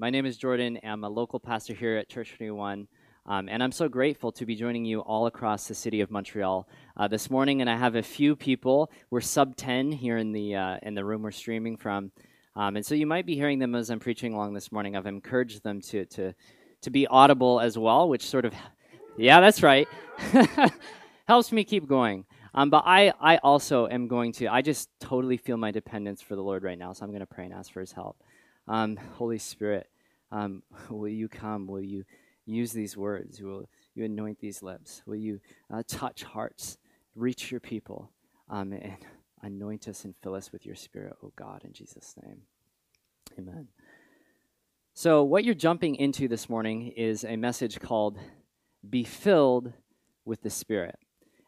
My name is Jordan. I'm a local pastor here at Church 21. Um, and I'm so grateful to be joining you all across the city of Montreal uh, this morning. And I have a few people. We're sub 10 here in the, uh, in the room we're streaming from. Um, and so you might be hearing them as I'm preaching along this morning. I've encouraged them to, to, to be audible as well, which sort of, yeah, that's right, helps me keep going. Um, but I, I also am going to, I just totally feel my dependence for the Lord right now. So I'm going to pray and ask for his help. Um, Holy Spirit, um, will you come? Will you use these words? Will you anoint these lips? Will you uh, touch hearts, reach your people, um, and anoint us and fill us with your Spirit, O God, in Jesus' name. Amen. So, what you're jumping into this morning is a message called Be Filled with the Spirit.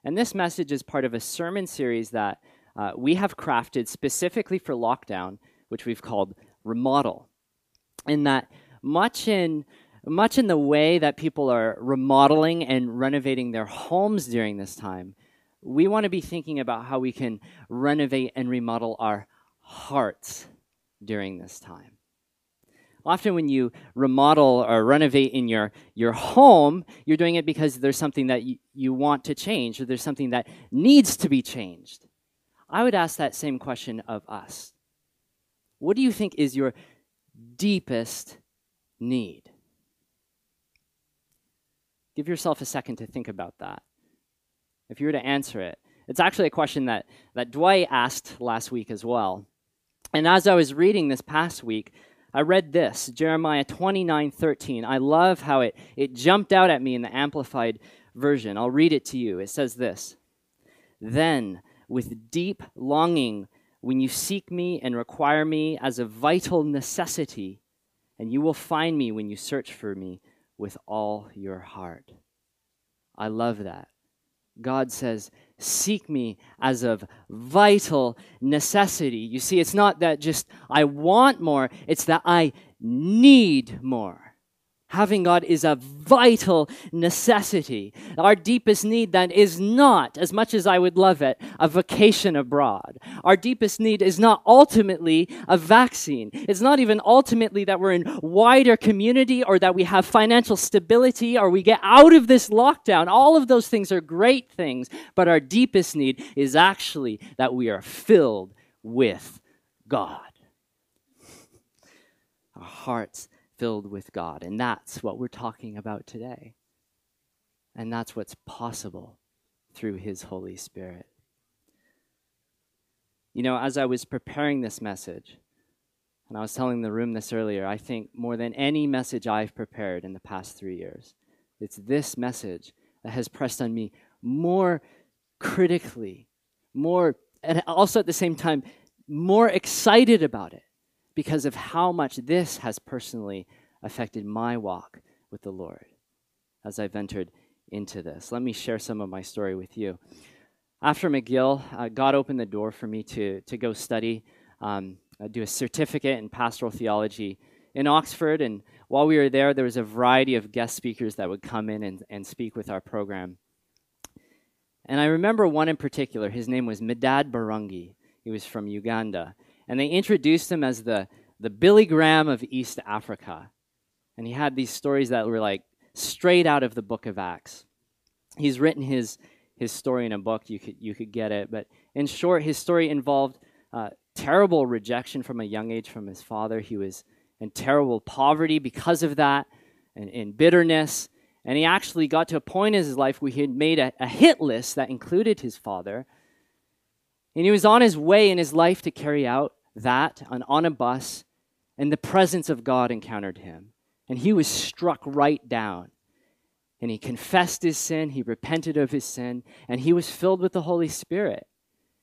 And this message is part of a sermon series that uh, we have crafted specifically for lockdown, which we've called Remodel. And that much in much in the way that people are remodeling and renovating their homes during this time, we want to be thinking about how we can renovate and remodel our hearts during this time. Often, when you remodel or renovate in your, your home, you're doing it because there's something that you, you want to change or there's something that needs to be changed. I would ask that same question of us. What do you think is your deepest need? Give yourself a second to think about that. If you were to answer it, it's actually a question that, that Dwight asked last week as well. And as I was reading this past week, I read this, Jeremiah 29 13. I love how it, it jumped out at me in the Amplified Version. I'll read it to you. It says this Then, with deep longing, when you seek me and require me as a vital necessity, and you will find me when you search for me with all your heart. I love that. God says, Seek me as of vital necessity. You see, it's not that just I want more, it's that I need more. Having God is a vital necessity. Our deepest need then is not, as much as I would love it, a vacation abroad. Our deepest need is not ultimately a vaccine. It's not even ultimately that we're in wider community or that we have financial stability or we get out of this lockdown. All of those things are great things, but our deepest need is actually that we are filled with God. Our hearts filled with God. And that's what we're talking about today. And that's what's possible through His Holy Spirit. You know, as I was preparing this message, and I was telling the room this earlier, I think more than any message I've prepared in the past three years, it's this message that has pressed on me more critically, more, and also at the same time, more excited about it because of how much this has personally affected my walk with the Lord as I've entered into this. Let me share some of my story with you. After McGill, uh, God opened the door for me to, to go study, um, uh, do a certificate in pastoral theology in Oxford. And while we were there, there was a variety of guest speakers that would come in and, and speak with our program. And I remember one in particular. His name was Medad Birungi. He was from Uganda and they introduced him as the, the Billy Graham of East Africa. And he had these stories that were like straight out of the book of Acts. He's written his, his story in a book, you could, you could get it. But in short, his story involved uh, terrible rejection from a young age from his father. He was in terrible poverty because of that, and in bitterness. And he actually got to a point in his life where he had made a, a hit list that included his father and he was on his way in his life to carry out that on, on a bus, and the presence of God encountered him. And he was struck right down. And he confessed his sin, he repented of his sin, and he was filled with the Holy Spirit.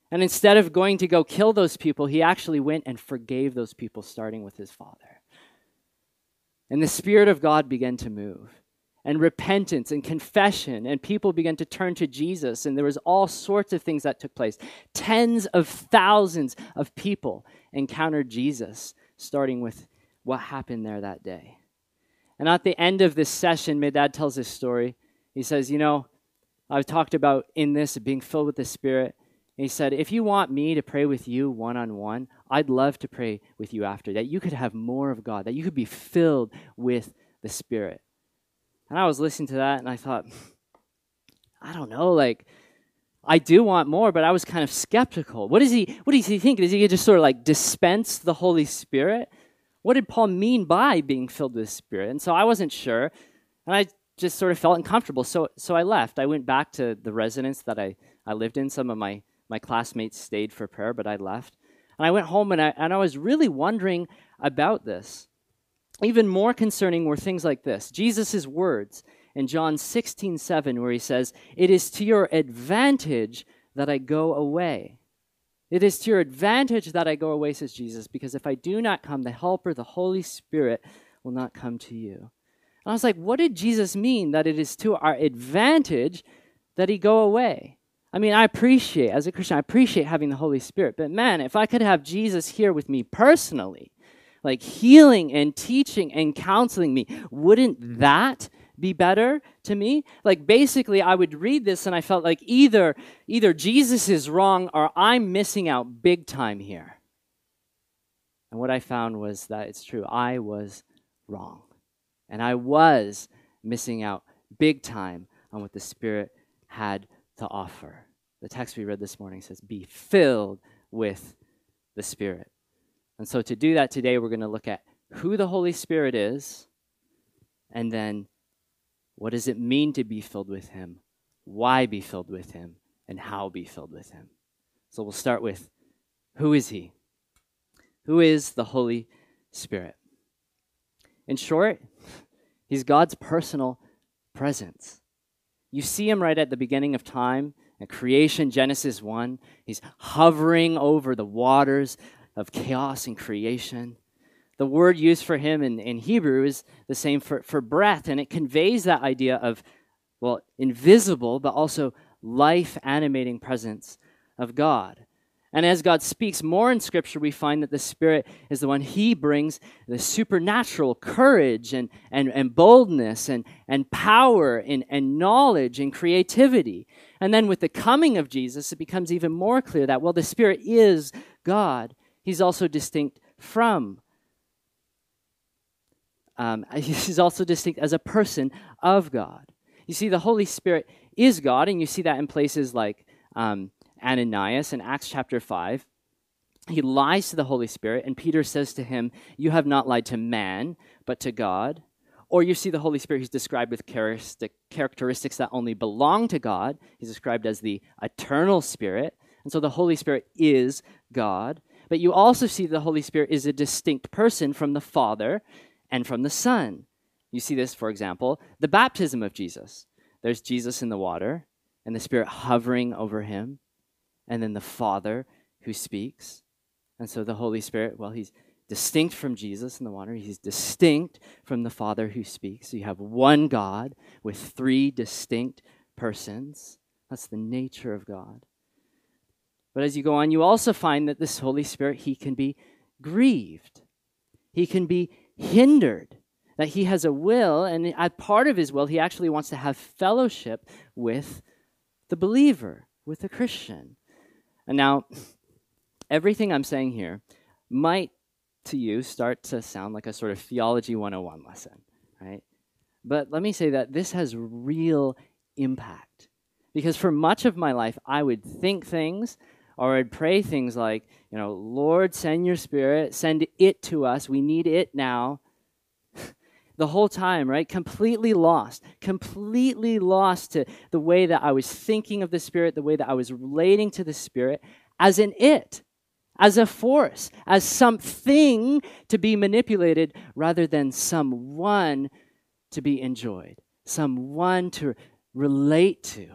And instead of going to go kill those people, he actually went and forgave those people, starting with his father. And the Spirit of God began to move and repentance and confession and people began to turn to jesus and there was all sorts of things that took place tens of thousands of people encountered jesus starting with what happened there that day and at the end of this session Medad tells this story he says you know i've talked about in this being filled with the spirit he said, If you want me to pray with you one on one, I'd love to pray with you after that. You could have more of God, that you could be filled with the Spirit. And I was listening to that and I thought, I don't know, like, I do want more, but I was kind of skeptical. What is he what is he thinking? Is he just sort of like dispense the Holy Spirit? What did Paul mean by being filled with the Spirit? And so I wasn't sure. And I just sort of felt uncomfortable. So so I left. I went back to the residence that I, I lived in. Some of my, my classmates stayed for prayer, but I left. And I went home and I and I was really wondering about this. Even more concerning were things like this Jesus' words in John 16, 7, where he says, It is to your advantage that I go away. It is to your advantage that I go away, says Jesus, because if I do not come, the Helper, the Holy Spirit, will not come to you. And I was like, what did Jesus mean that it is to our advantage that he go away? I mean, I appreciate, as a Christian, I appreciate having the Holy Spirit, but man, if I could have Jesus here with me personally, like healing and teaching and counseling me, wouldn't mm-hmm. that be better to me? Like basically i would read this and i felt like either either jesus is wrong or i'm missing out big time here. And what i found was that it's true. I was wrong. And i was missing out big time on what the spirit had to offer. The text we read this morning says be filled with the spirit and so to do that today we're going to look at who the holy spirit is and then what does it mean to be filled with Him? Why be filled with Him? And how be filled with Him? So we'll start with who is He? Who is the Holy Spirit? In short, He's God's personal presence. You see Him right at the beginning of time. At creation, Genesis 1, he's hovering over the waters of chaos and creation the word used for him in, in Hebrew is the same for, for breath, and it conveys that idea of, well, invisible, but also life animating presence of God. And as God speaks more in Scripture, we find that the Spirit is the one He brings the supernatural courage and, and, and boldness and, and power and, and knowledge and creativity. And then with the coming of Jesus, it becomes even more clear that, well, the Spirit is God. He's also distinct from um, he's also distinct as a person of God. You see, the Holy Spirit is God, and you see that in places like um, Ananias in Acts chapter 5. He lies to the Holy Spirit, and Peter says to him, You have not lied to man, but to God. Or you see the Holy Spirit he's described with characteristics that only belong to God. He's described as the eternal Spirit. And so the Holy Spirit is God. But you also see the Holy Spirit is a distinct person from the Father and from the Son. You see this, for example, the baptism of Jesus. There's Jesus in the water, and the Spirit hovering over him, and then the Father who speaks. And so the Holy Spirit, well, he's distinct from Jesus in the water, he's distinct from the Father who speaks. So you have one God with three distinct persons. That's the nature of God. But as you go on, you also find that this Holy Spirit, he can be grieved. He can be hindered. That he has a will, and as part of his will, he actually wants to have fellowship with the believer, with the Christian. And now, everything I'm saying here might to you start to sound like a sort of theology 101 lesson, right? But let me say that this has real impact. Because for much of my life, I would think things or I'd pray things like, you know, Lord, send your spirit, send it to us. We need it now. the whole time, right? Completely lost, completely lost to the way that I was thinking of the Spirit, the way that I was relating to the Spirit as an it, as a force, as something to be manipulated rather than someone to be enjoyed, someone to relate to,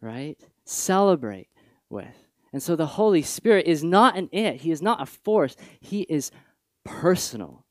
right? Celebrate with. And so the Holy Spirit is not an it, He is not a force, He is personal.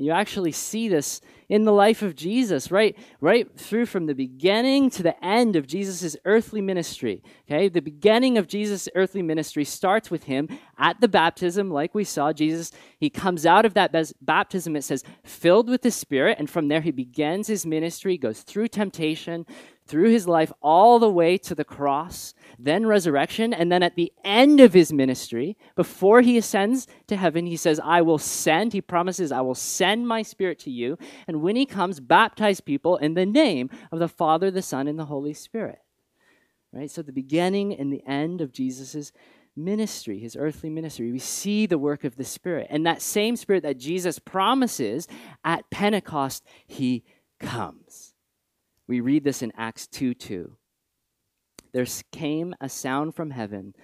You actually see this in the life of Jesus, right? Right through from the beginning to the end of Jesus' earthly ministry. Okay, the beginning of Jesus' earthly ministry starts with him at the baptism, like we saw. Jesus, he comes out of that baptism, it says, filled with the Spirit, and from there he begins his ministry, goes through temptation, through his life all the way to the cross, then resurrection, and then at the end of his ministry, before he ascends to heaven, he says, I will send, he promises, I will send my spirit to you. And when he comes, baptize people in the name of the Father, the Son, and the Holy Spirit. Right? So the beginning and the end of Jesus' ministry, his earthly ministry. We see the work of the Spirit. And that same Spirit that Jesus promises at Pentecost, he comes. We read this in Acts 2 2. There came a sound from heaven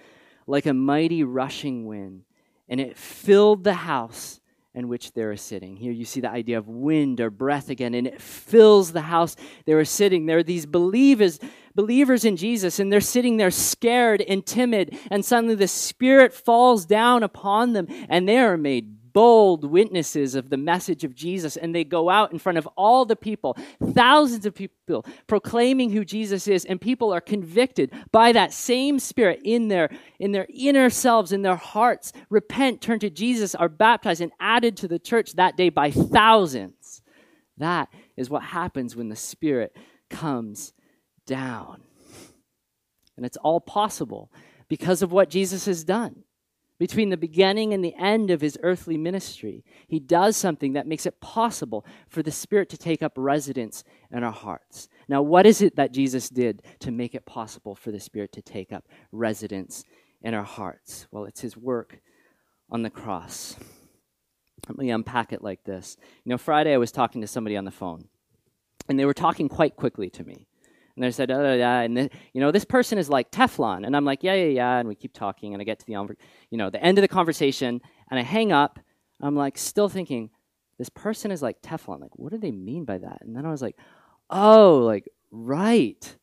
like a mighty rushing wind, and it filled the house in which they were sitting. Here you see the idea of wind or breath again, and it fills the house they were sitting. There are these believers, believers in Jesus, and they're sitting there scared and timid, and suddenly the Spirit falls down upon them, and they are made bold witnesses of the message of Jesus, and they go out in front of all the people, thousands of people, proclaiming who Jesus is, and people are convicted by that same Spirit in their in their inner selves, in their hearts, repent, turn to Jesus, are baptized, and added to the church that day by thousands. That is what happens when the Spirit comes down. And it's all possible because of what Jesus has done between the beginning and the end of his earthly ministry, he does something that makes it possible for the Spirit to take up residence in our hearts. Now, what is it that Jesus did to make it possible for the Spirit to take up residence in our hearts? Well, it's his work on the cross. Let me unpack it like this. You know, Friday I was talking to somebody on the phone, and they were talking quite quickly to me. And they said, oh, yeah, and you know, this person is like Teflon. And I'm like, yeah, yeah, yeah. And we keep talking, and I get to the, you know, the end of the conversation, and I hang up. I'm like, still thinking, this person is like Teflon. Like, what do they mean by that? And then I was like, oh, like, right.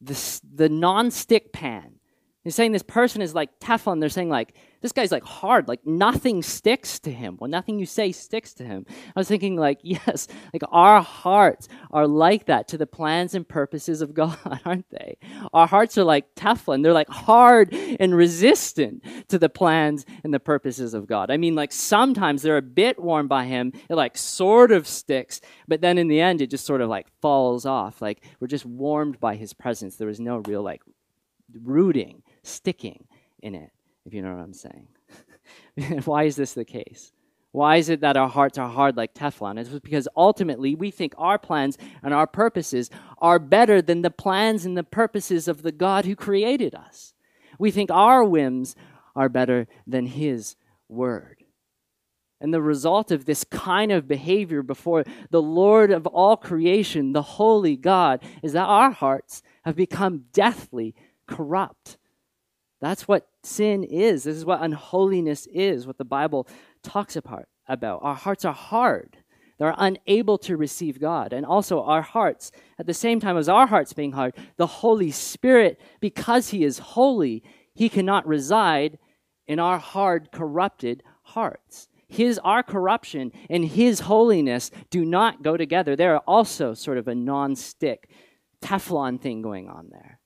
This, the non-stick pan. He's saying this person is like Teflon. They're saying like this guy's like hard, like nothing sticks to him. Well, nothing you say sticks to him. I was thinking like, yes, like our hearts are like that to the plans and purposes of God, aren't they? Our hearts are like Teflon. They're like hard and resistant to the plans and the purposes of God. I mean, like sometimes they're a bit warmed by him. It like sort of sticks, but then in the end it just sort of like falls off. Like we're just warmed by his presence. There was no real like rooting sticking in it, if you know what I'm saying. Why is this the case? Why is it that our hearts are hard like Teflon? It's because ultimately we think our plans and our purposes are better than the plans and the purposes of the God who created us. We think our whims are better than His word. And the result of this kind of behavior before the Lord of all creation, the holy God, is that our hearts have become deathly corrupt. That's what sin is. This is what unholiness is, what the Bible talks about. Our hearts are hard. They're unable to receive God. And also, our hearts, at the same time as our hearts being hard, the Holy Spirit, because He is holy, He cannot reside in our hard, corrupted hearts. His, our corruption and His holiness do not go together. There are also sort of a non stick Teflon thing going on there.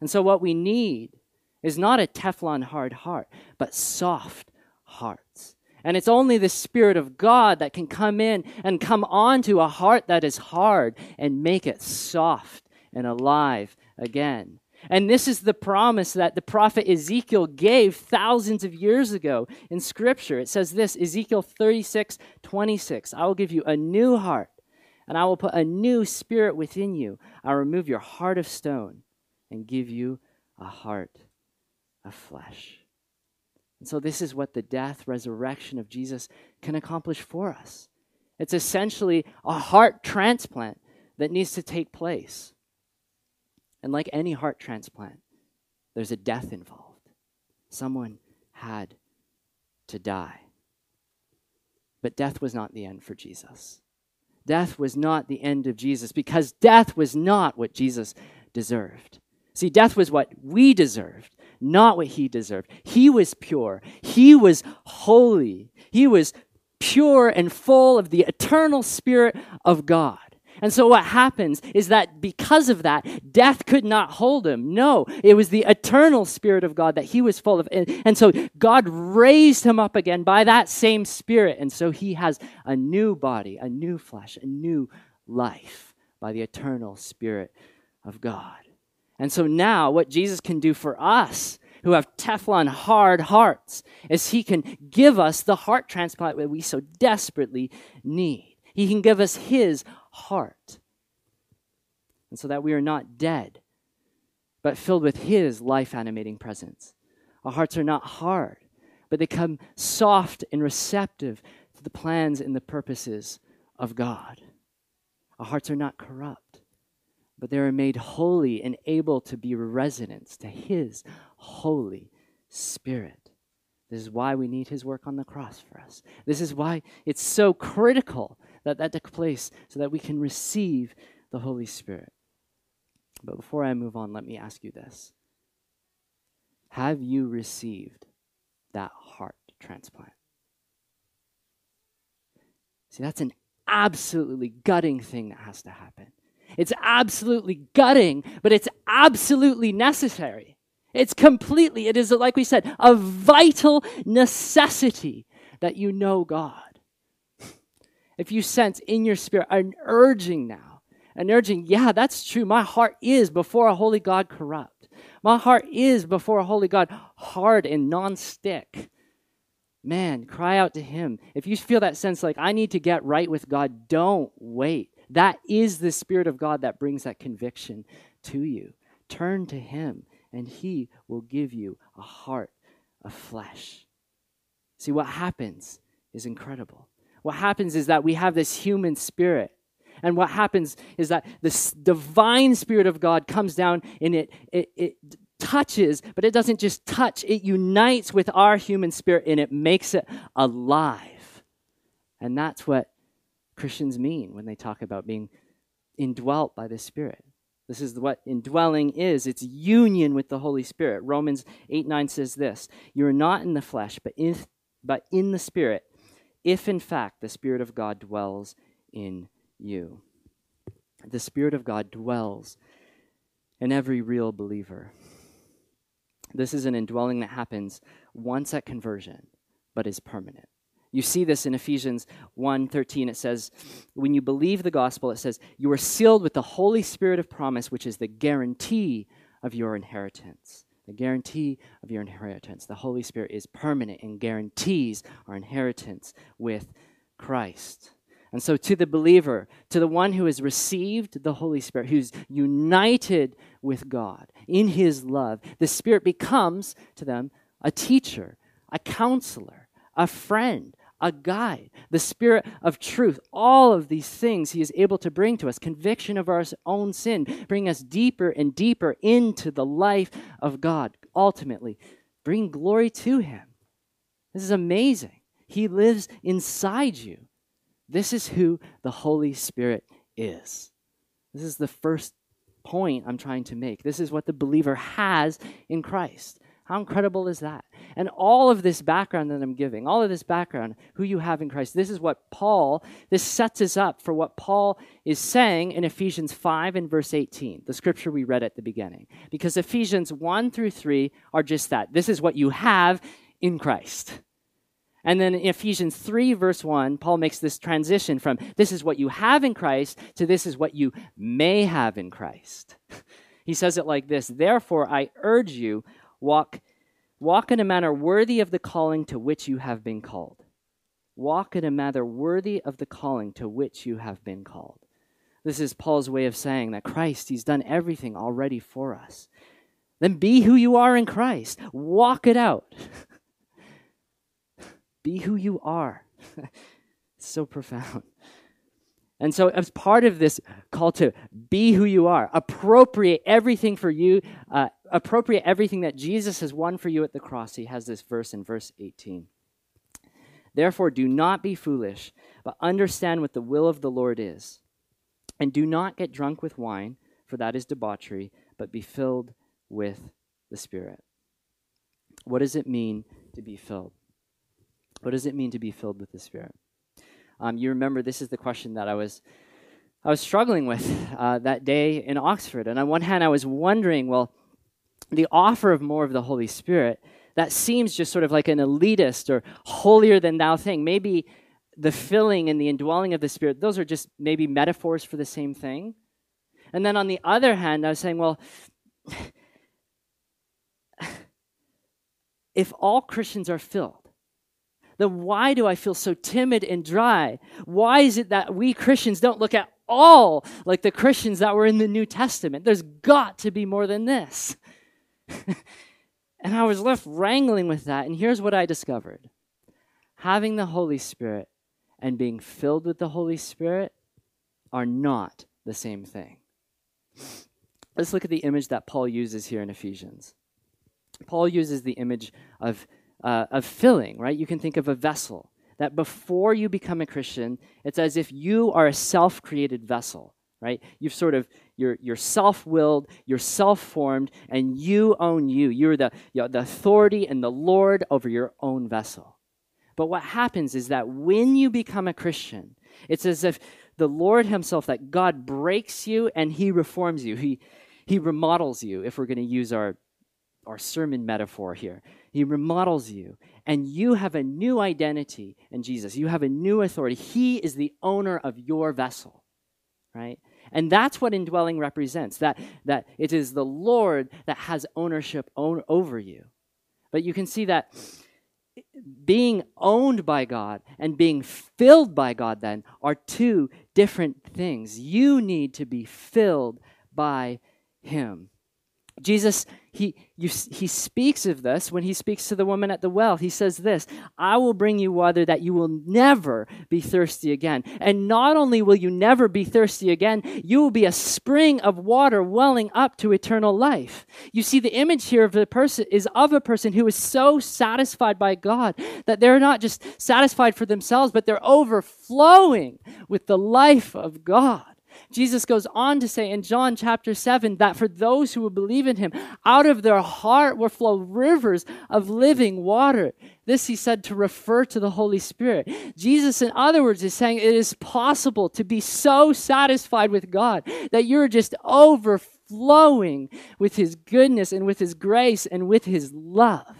And so, what we need is not a Teflon hard heart, but soft hearts. And it's only the Spirit of God that can come in and come onto a heart that is hard and make it soft and alive again. And this is the promise that the prophet Ezekiel gave thousands of years ago in Scripture. It says this Ezekiel 36 26. I will give you a new heart, and I will put a new spirit within you. I'll remove your heart of stone and give you a heart of flesh. And so, this is what the death, resurrection of Jesus can accomplish for us. It's essentially a heart transplant that needs to take place. And like any heart transplant, there's a death involved. Someone had to die. But death was not the end for Jesus. Death was not the end of Jesus because death was not what Jesus deserved. See, death was what we deserved, not what he deserved. He was pure, he was holy, he was pure and full of the eternal Spirit of God. And so what happens is that because of that, death could not hold him. No, it was the eternal Spirit of God that he was full of. And, so God raised him up again by that same Spirit. And so he has a new body, a new flesh, a new life by the eternal Spirit of God. And so now, what Jesus can do for us who have Teflon hard hearts is he can give us the heart transplant that we so desperately need. He can give us his heart. And so that we are not dead, but filled with his life animating presence. Our hearts are not hard, but they come soft and receptive to the plans and the purposes of God. Our hearts are not corrupt, but they are made holy and able to be residents to His Holy Spirit. This is why we need His work on the cross for us. This is why it's so critical that that took place so that we can receive the Holy Spirit. But before I move on, let me ask you this Have you received that heart transplant? See, that's an absolutely gutting thing that has to happen. It's absolutely gutting, but it's absolutely necessary. It's completely, it is, like we said, a vital necessity that you know God. If you sense in your spirit an urging now, an urging, yeah, that's true. My heart is before a holy God corrupt. My heart is before a holy God hard and non-stick man, cry out to Him. If you feel that sense like, I need to get right with God, don't wait. That is the Spirit of God that brings that conviction to you. Turn to Him, and He will give you a heart of flesh. See, what happens is incredible. What happens is that we have this human spirit. And what happens is that this divine spirit of God comes down and it, it, it touches, but it doesn't just touch, it unites with our human spirit and it makes it alive. And that's what Christians mean when they talk about being indwelt by the Spirit. This is what indwelling is it's union with the Holy Spirit. Romans 8 9 says this You are not in the flesh, but in, but in the Spirit, if in fact the Spirit of God dwells in you. The Spirit of God dwells in every real believer. This is an indwelling that happens once at conversion, but is permanent. You see this in Ephesians 1:13 it says when you believe the gospel it says you are sealed with the holy spirit of promise which is the guarantee of your inheritance. The guarantee of your inheritance. The Holy Spirit is permanent and guarantees our inheritance with Christ. And so, to the believer, to the one who has received the Holy Spirit, who's united with God in his love, the Spirit becomes to them a teacher, a counselor, a friend, a guide, the Spirit of truth. All of these things he is able to bring to us conviction of our own sin, bring us deeper and deeper into the life of God, ultimately, bring glory to him. This is amazing. He lives inside you. This is who the Holy Spirit is. This is the first point I'm trying to make. This is what the believer has in Christ. How incredible is that? And all of this background that I'm giving, all of this background, who you have in Christ, this is what Paul, this sets us up for what Paul is saying in Ephesians 5 and verse 18, the scripture we read at the beginning. Because Ephesians 1 through 3 are just that. This is what you have in Christ. And then in Ephesians 3, verse 1, Paul makes this transition from this is what you have in Christ to this is what you may have in Christ. he says it like this Therefore, I urge you, walk, walk in a manner worthy of the calling to which you have been called. Walk in a manner worthy of the calling to which you have been called. This is Paul's way of saying that Christ, He's done everything already for us. Then be who you are in Christ. Walk it out. Be who you are. so profound. And so, as part of this call to be who you are, appropriate everything for you, uh, appropriate everything that Jesus has won for you at the cross, he has this verse in verse 18. Therefore, do not be foolish, but understand what the will of the Lord is. And do not get drunk with wine, for that is debauchery, but be filled with the Spirit. What does it mean to be filled? What does it mean to be filled with the Spirit? Um, you remember this is the question that I was I was struggling with uh, that day in Oxford. And on one hand, I was wondering, well, the offer of more of the Holy Spirit that seems just sort of like an elitist or holier than thou thing. Maybe the filling and the indwelling of the Spirit; those are just maybe metaphors for the same thing. And then on the other hand, I was saying, well, if all Christians are filled, then why do I feel so timid and dry? Why is it that we Christians don't look at all like the Christians that were in the New Testament? There's got to be more than this. and I was left wrangling with that. And here's what I discovered having the Holy Spirit and being filled with the Holy Spirit are not the same thing. Let's look at the image that Paul uses here in Ephesians. Paul uses the image of, uh, of filling, right? You can think of a vessel. That before you become a Christian, it's as if you are a self created vessel, right? You've sort of, you're, you're self willed, you're self formed, and you own you. You're the, you know, the authority and the Lord over your own vessel. But what happens is that when you become a Christian, it's as if the Lord Himself, that God breaks you and He reforms you. He, he remodels you, if we're going to use our our sermon metaphor here. He remodels you, and you have a new identity in Jesus. You have a new authority. He is the owner of your vessel, right? And that's what indwelling represents that, that it is the Lord that has ownership own, over you. But you can see that being owned by God and being filled by God then are two different things. You need to be filled by Him. Jesus, he, you, he speaks of this when he speaks to the woman at the well. He says this I will bring you water that you will never be thirsty again. And not only will you never be thirsty again, you will be a spring of water welling up to eternal life. You see, the image here of the person is of a person who is so satisfied by God that they're not just satisfied for themselves, but they're overflowing with the life of God. Jesus goes on to say in John chapter 7 that for those who will believe in him, out of their heart will flow rivers of living water. This he said to refer to the Holy Spirit. Jesus, in other words, is saying it is possible to be so satisfied with God that you're just overflowing with his goodness and with his grace and with his love.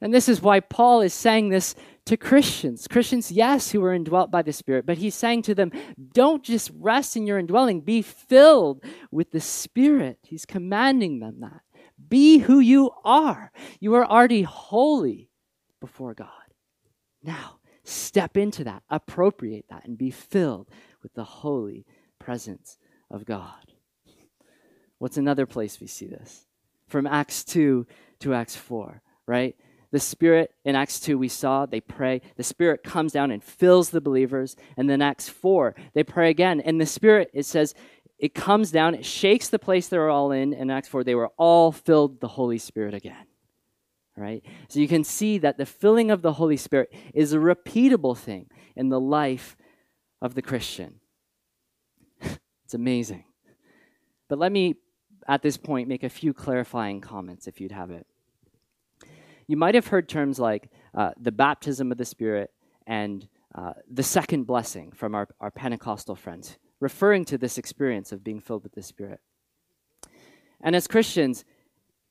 And this is why Paul is saying this to Christians. Christians, yes, who were indwelt by the Spirit, but he's saying to them, don't just rest in your indwelling, be filled with the Spirit. He's commanding them that. Be who you are. You are already holy before God. Now, step into that, appropriate that, and be filled with the holy presence of God. What's another place we see this? From Acts 2 to Acts 4, right? The Spirit in Acts 2, we saw they pray. The Spirit comes down and fills the believers. And then Acts 4, they pray again. And the Spirit, it says, it comes down, it shakes the place they're all in. In Acts 4, they were all filled the Holy Spirit again. Right? So you can see that the filling of the Holy Spirit is a repeatable thing in the life of the Christian. it's amazing. But let me, at this point, make a few clarifying comments if you'd have it you might have heard terms like uh, the baptism of the Spirit and uh, the second blessing from our, our Pentecostal friends, referring to this experience of being filled with the Spirit. And as Christians,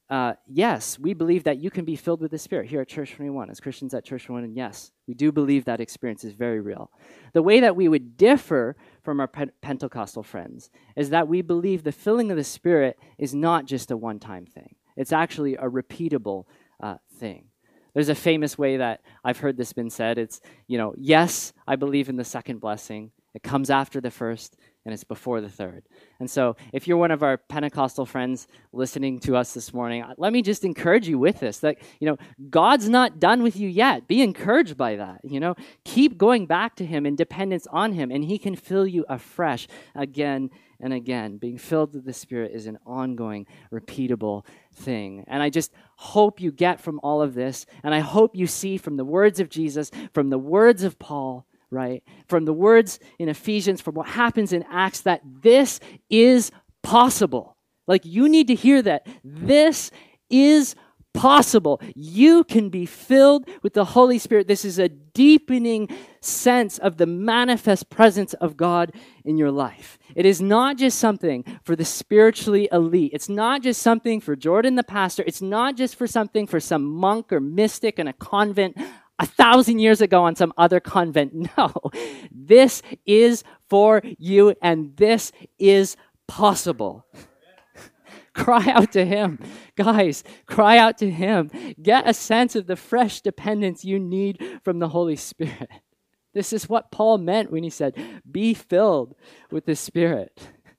uh, yes, we believe that you can be filled with the Spirit here at Church 21. As Christians at Church 21, and yes, we do believe that experience is very real. The way that we would differ from our Pe- Pentecostal friends is that we believe the filling of the Spirit is not just a one time thing, it's actually a repeatable uh, thing. There's a famous way that I've heard this been said. It's, you know, yes, I believe in the second blessing. It comes after the first and it's before the third. And so, if you're one of our Pentecostal friends listening to us this morning, let me just encourage you with this that, you know, God's not done with you yet. Be encouraged by that. You know, keep going back to Him in dependence on Him, and He can fill you afresh again and again. Being filled with the Spirit is an ongoing, repeatable thing. And I just hope you get from all of this, and I hope you see from the words of Jesus, from the words of Paul, right, from the words in Ephesians, from what happens in Acts, that this is possible. Like, you need to hear that. This is possible. You can be filled with the Holy Spirit. This is a deepening sense of the manifest presence of God in your life. It is not just something for the spiritually elite. It's not just something for Jordan the pastor. It's not just for something for some monk or mystic in a convent a thousand years ago on some other convent. No, this is for you and this is possible. Cry out to Him. Guys, cry out to Him. Get a sense of the fresh dependence you need from the Holy Spirit. This is what Paul meant when he said, Be filled with the Spirit.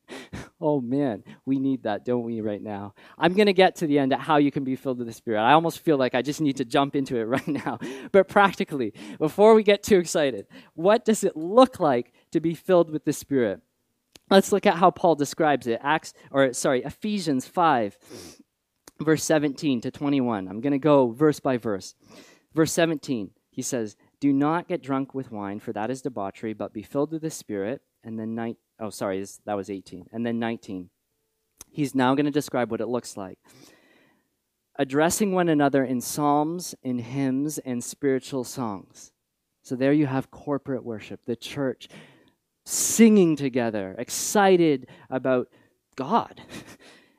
Oh man, we need that, don't we, right now? I'm going to get to the end at how you can be filled with the Spirit. I almost feel like I just need to jump into it right now. But practically, before we get too excited, what does it look like to be filled with the Spirit? Let's look at how Paul describes it. Acts, or sorry, Ephesians 5, verse 17 to 21. I'm going to go verse by verse. Verse 17, he says, Do not get drunk with wine, for that is debauchery, but be filled with the Spirit. And then, night oh, sorry, that was 18. And then 19. He's now going to describe what it looks like. Addressing one another in psalms, in hymns, and spiritual songs. So there you have corporate worship, the church singing together, excited about God.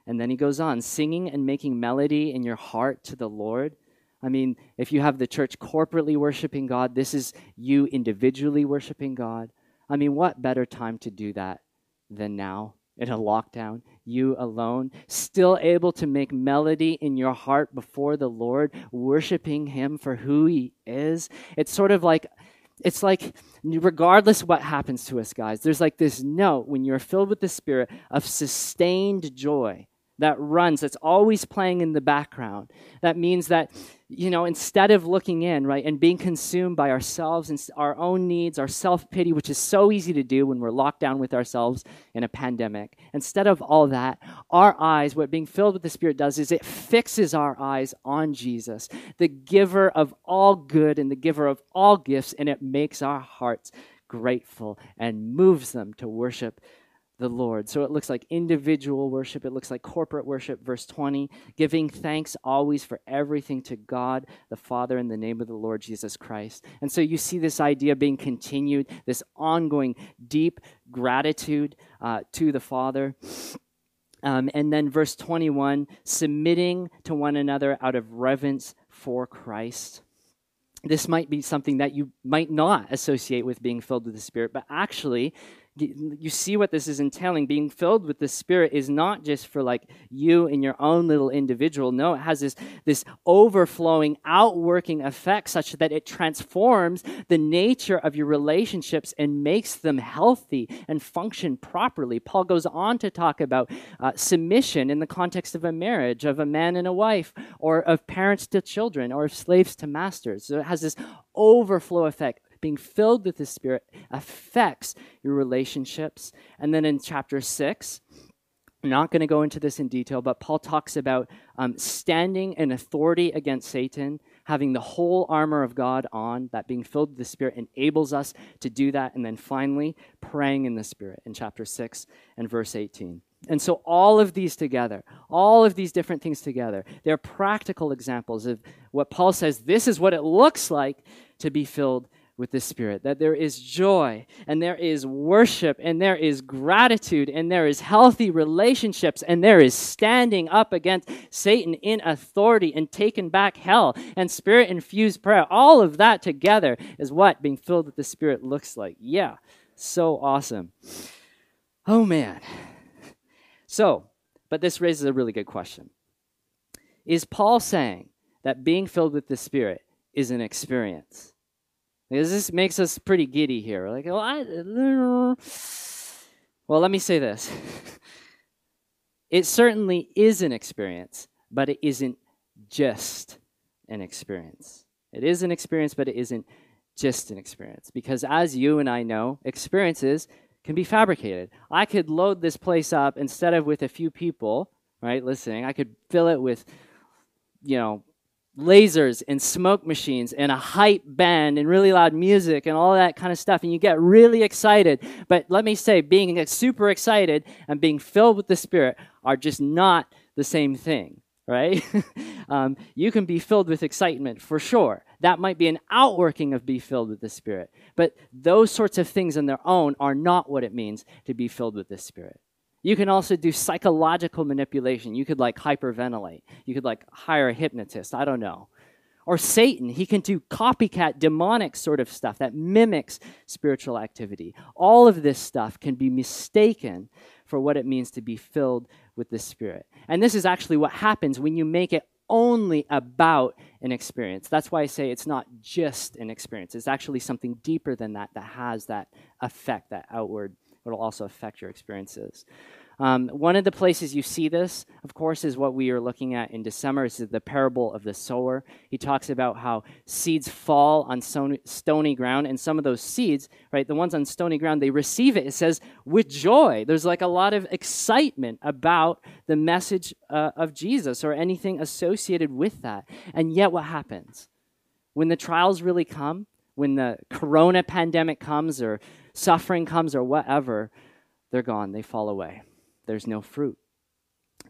And then he goes on, singing and making melody in your heart to the Lord. I mean, if you have the church corporately worshiping God, this is you individually worshiping God. I mean, what better time to do that than now in a lockdown? You alone, still able to make melody in your heart before the Lord, worshiping Him for who He is. It's sort of like it's like regardless what happens to us guys there's like this note when you're filled with the spirit of sustained joy that runs that's always playing in the background. That means that you know instead of looking in right and being consumed by ourselves and our own needs our self-pity which is so easy to do when we're locked down with ourselves in a pandemic instead of all that our eyes what being filled with the spirit does is it fixes our eyes on jesus the giver of all good and the giver of all gifts and it makes our hearts grateful and moves them to worship the Lord. So it looks like individual worship, it looks like corporate worship. Verse 20, giving thanks always for everything to God the Father in the name of the Lord Jesus Christ. And so you see this idea being continued, this ongoing deep gratitude uh, to the Father. Um, and then verse 21, submitting to one another out of reverence for Christ this might be something that you might not associate with being filled with the Spirit, but actually, you see what this is entailing. Being filled with the Spirit is not just for like you and your own little individual. No, it has this, this overflowing, outworking effect such that it transforms the nature of your relationships and makes them healthy and function properly. Paul goes on to talk about uh, submission in the context of a marriage, of a man and a wife, or of parents to children, or of slaves to masters. So it has this overflow effect being filled with the Spirit affects your relationships. And then in chapter 6, I'm not going to go into this in detail, but Paul talks about um, standing in authority against Satan, having the whole armor of God on, that being filled with the Spirit enables us to do that. And then finally, praying in the Spirit in chapter 6 and verse 18. And so, all of these together, all of these different things together, they're practical examples of what Paul says this is what it looks like to be filled with the Spirit, that there is joy and there is worship and there is gratitude and there is healthy relationships and there is standing up against Satan in authority and taking back hell and spirit infused prayer. All of that together is what being filled with the Spirit looks like. Yeah, so awesome. Oh man. So, but this raises a really good question. Is Paul saying that being filled with the Spirit is an experience? Because this makes us pretty giddy here. Like, well, I, well, let me say this. it certainly is an experience, but it isn't just an experience. It is an experience, but it isn't just an experience. Because as you and I know, experiences can be fabricated. I could load this place up instead of with a few people, right, listening. I could fill it with, you know, lasers and smoke machines and a hype band and really loud music and all that kind of stuff and you get really excited. But let me say being super excited and being filled with the spirit are just not the same thing right? Um, you can be filled with excitement for sure. That might be an outworking of be filled with the spirit. But those sorts of things on their own are not what it means to be filled with the spirit you can also do psychological manipulation. You could like hyperventilate. You could like hire a hypnotist. I don't know. or Satan. He can do copycat, demonic sort of stuff that mimics spiritual activity. All of this stuff can be mistaken for what it means to be filled with the Spirit. And this is actually what happens when you make it only about an experience. That's why I say it's not just an experience. It's actually something deeper than that that has that effect, that outward, it'll also affect your experiences. Um, one of the places you see this, of course, is what we are looking at in December. This Is the parable of the sower. He talks about how seeds fall on stony ground, and some of those seeds, right, the ones on stony ground, they receive it. It says with joy. There's like a lot of excitement about the message uh, of Jesus or anything associated with that. And yet, what happens when the trials really come? When the corona pandemic comes, or suffering comes, or whatever, they're gone. They fall away there's no fruit.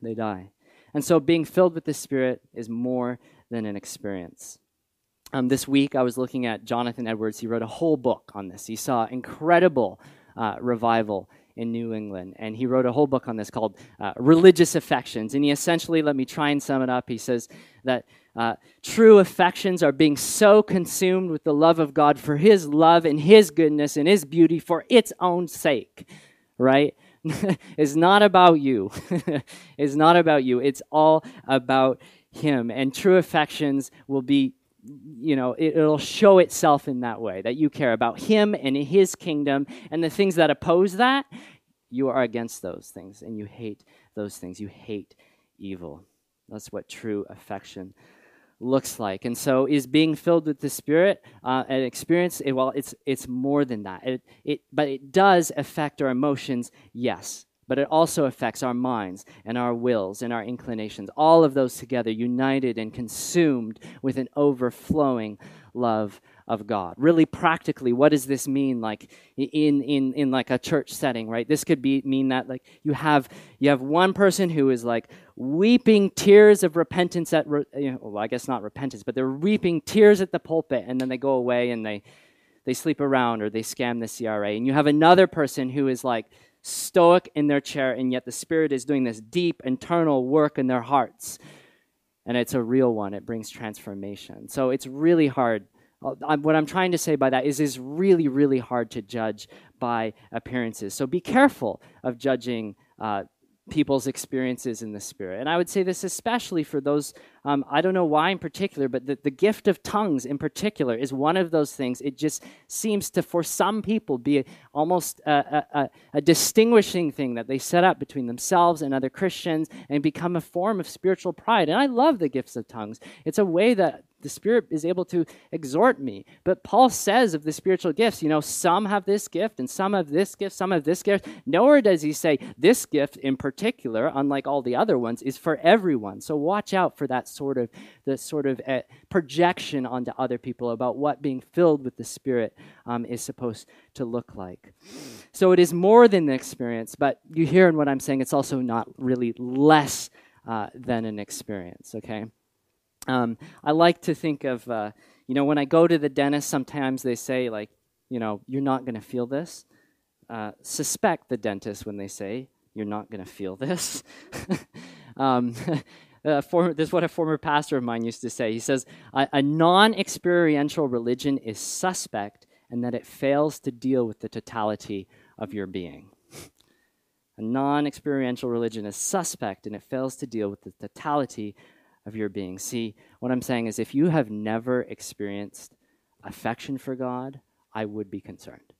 They die. And so being filled with the Spirit is more than an experience. Um, this week, I was looking at Jonathan Edwards. He wrote a whole book on this. He saw incredible uh, revival in New England. And he wrote a whole book on this called uh, Religious Affections. And he essentially, let me try and sum it up. He says that uh, true affections are being so consumed with the love of God for his love and his goodness and his beauty for its own sake, right? is not about you. it's not about you. It's all about Him. And true affections will be, you know, it, will show itself in that way that you care about Him and His kingdom. And the things that oppose that, you are against those things and you hate those things. You hate evil. That's what true affection looks like. And so, is being filled with the Spirit uh, an experience? It, well, it's it's more than that. It, it, but it does affect our emotions, yes. But it also affects our minds and our wills and our inclinations. All of those together, united and consumed with an overflowing love of God. Really practically, what does this mean like in in in like a church setting, right? This could be mean that like you have you have one person who is like weeping tears of repentance at you know, well, I guess not repentance, but they're weeping tears at the pulpit and then they go away and they they sleep around or they scam the CRA. And you have another person who is like stoic in their chair and yet the spirit is doing this deep internal work in their hearts. And it's a real one. It brings transformation. So it's really hard uh, what I'm trying to say by that is it's really, really hard to judge by appearances. So be careful of judging uh, people's experiences in the Spirit. And I would say this especially for those, um, I don't know why in particular, but the, the gift of tongues in particular is one of those things. It just seems to, for some people, be almost a, a, a distinguishing thing that they set up between themselves and other Christians and become a form of spiritual pride. And I love the gifts of tongues. It's a way that the Spirit is able to exhort me. But Paul says of the spiritual gifts, you know, some have this gift and some have this gift, some have this gift. Nowhere does he say this gift in particular, unlike all the other ones, is for everyone. So watch out for that sort of the sort of uh, projection onto other people about what being filled with the Spirit um, is supposed to look like. So it is more than the experience, but you hear in what I'm saying, it's also not really less uh, than an experience. Okay. Um, I like to think of, uh, you know, when I go to the dentist, sometimes they say, like, you know, you're not going to feel this. Uh, suspect the dentist when they say, you're not going to feel this. um, former, this is what a former pastor of mine used to say. He says, a, a non experiential religion is suspect and that it fails to deal with the totality of your being. a non experiential religion is suspect and it fails to deal with the totality of your being. See, what I'm saying is if you have never experienced affection for God, I would be concerned.